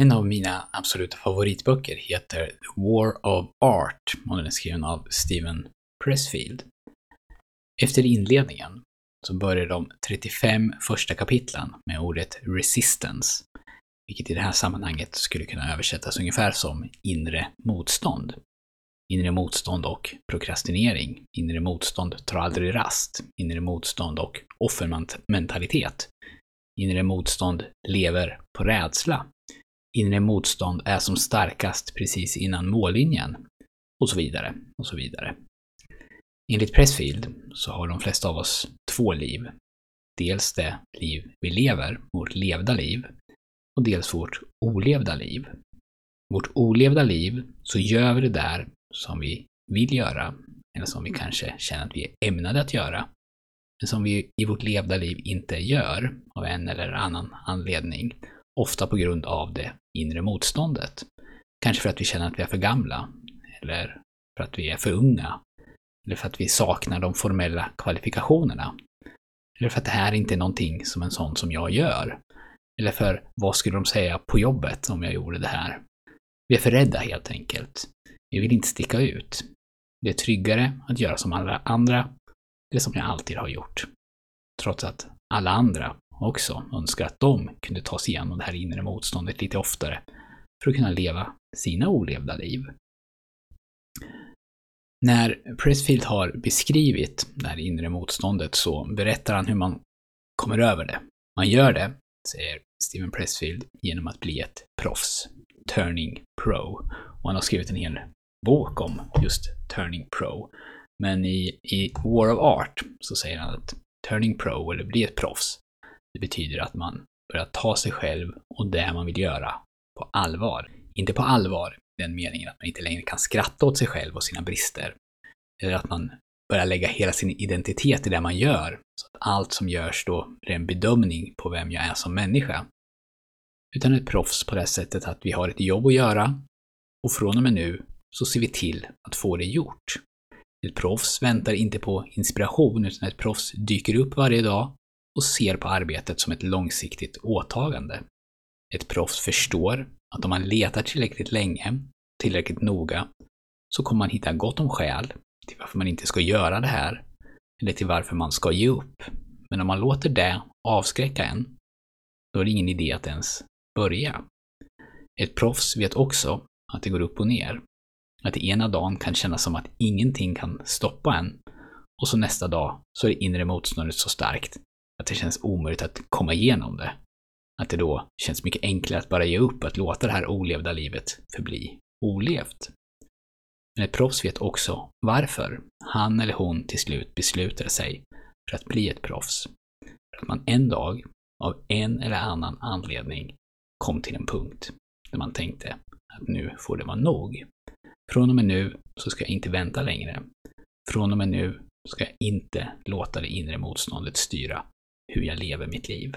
En av mina absoluta favoritböcker heter The War of Art och den är skriven av Steven Pressfield. Efter inledningen så börjar de 35 första kapitlen med ordet resistance, vilket i det här sammanhanget skulle kunna översättas ungefär som inre motstånd. Inre motstånd och prokrastinering. Inre motstånd tar aldrig rast. Inre motstånd och offermentalitet. Inre motstånd lever på rädsla. Inre motstånd är som starkast precis innan mållinjen. Och så vidare, och så vidare. Enligt Pressfield så har de flesta av oss två liv. Dels det liv vi lever, vårt levda liv, och dels vårt olevda liv. Vårt olevda liv så gör vi det där som vi vill göra, eller som vi kanske känner att vi är ämnade att göra, men som vi i vårt levda liv inte gör av en eller annan anledning, ofta på grund av det inre motståndet. Kanske för att vi känner att vi är för gamla, eller för att vi är för unga, eller för att vi saknar de formella kvalifikationerna. Eller för att det här inte är någonting som en sån som jag gör. Eller för vad skulle de säga på jobbet om jag gjorde det här? Vi är för rädda helt enkelt. Vi vill inte sticka ut. Det är tryggare att göra som alla andra, eller som jag alltid har gjort. Trots att alla andra också önskar att de kunde ta sig igenom det här inre motståndet lite oftare för att kunna leva sina olevda liv. När Pressfield har beskrivit det här inre motståndet så berättar han hur man kommer över det. Man gör det, säger Steven Pressfield, genom att bli ett proffs. Turning Pro. Och han har skrivit en hel bok om just Turning Pro. Men i, i War of Art så säger han att Turning Pro, eller bli ett proffs, det betyder att man börjar ta sig själv och det man vill göra på allvar. Inte på allvar i den meningen att man inte längre kan skratta åt sig själv och sina brister. Eller att man börjar lägga hela sin identitet i det man gör. Så att allt som görs då blir en bedömning på vem jag är som människa. Utan ett proffs på det sättet att vi har ett jobb att göra och från och med nu så ser vi till att få det gjort. Ett proffs väntar inte på inspiration utan ett proffs dyker upp varje dag och ser på arbetet som ett långsiktigt åtagande. Ett proffs förstår att om man letar tillräckligt länge, tillräckligt noga, så kommer man hitta gott om skäl till varför man inte ska göra det här, eller till varför man ska ge upp. Men om man låter det avskräcka en, då är det ingen idé att ens börja. Ett proffs vet också att det går upp och ner. Att det ena dagen kan kännas som att ingenting kan stoppa en, och så nästa dag så är det inre motståndet så starkt att det känns omöjligt att komma igenom det. Att det då känns mycket enklare att bara ge upp, att låta det här olevda livet förbli olevt. Men ett proffs vet också varför han eller hon till slut beslutade sig för att bli ett proffs. För att man en dag, av en eller annan anledning, kom till en punkt där man tänkte att nu får det vara nog. Från och med nu så ska jag inte vänta längre. Från och med nu ska jag inte låta det inre motståndet styra hur jag lever mitt liv.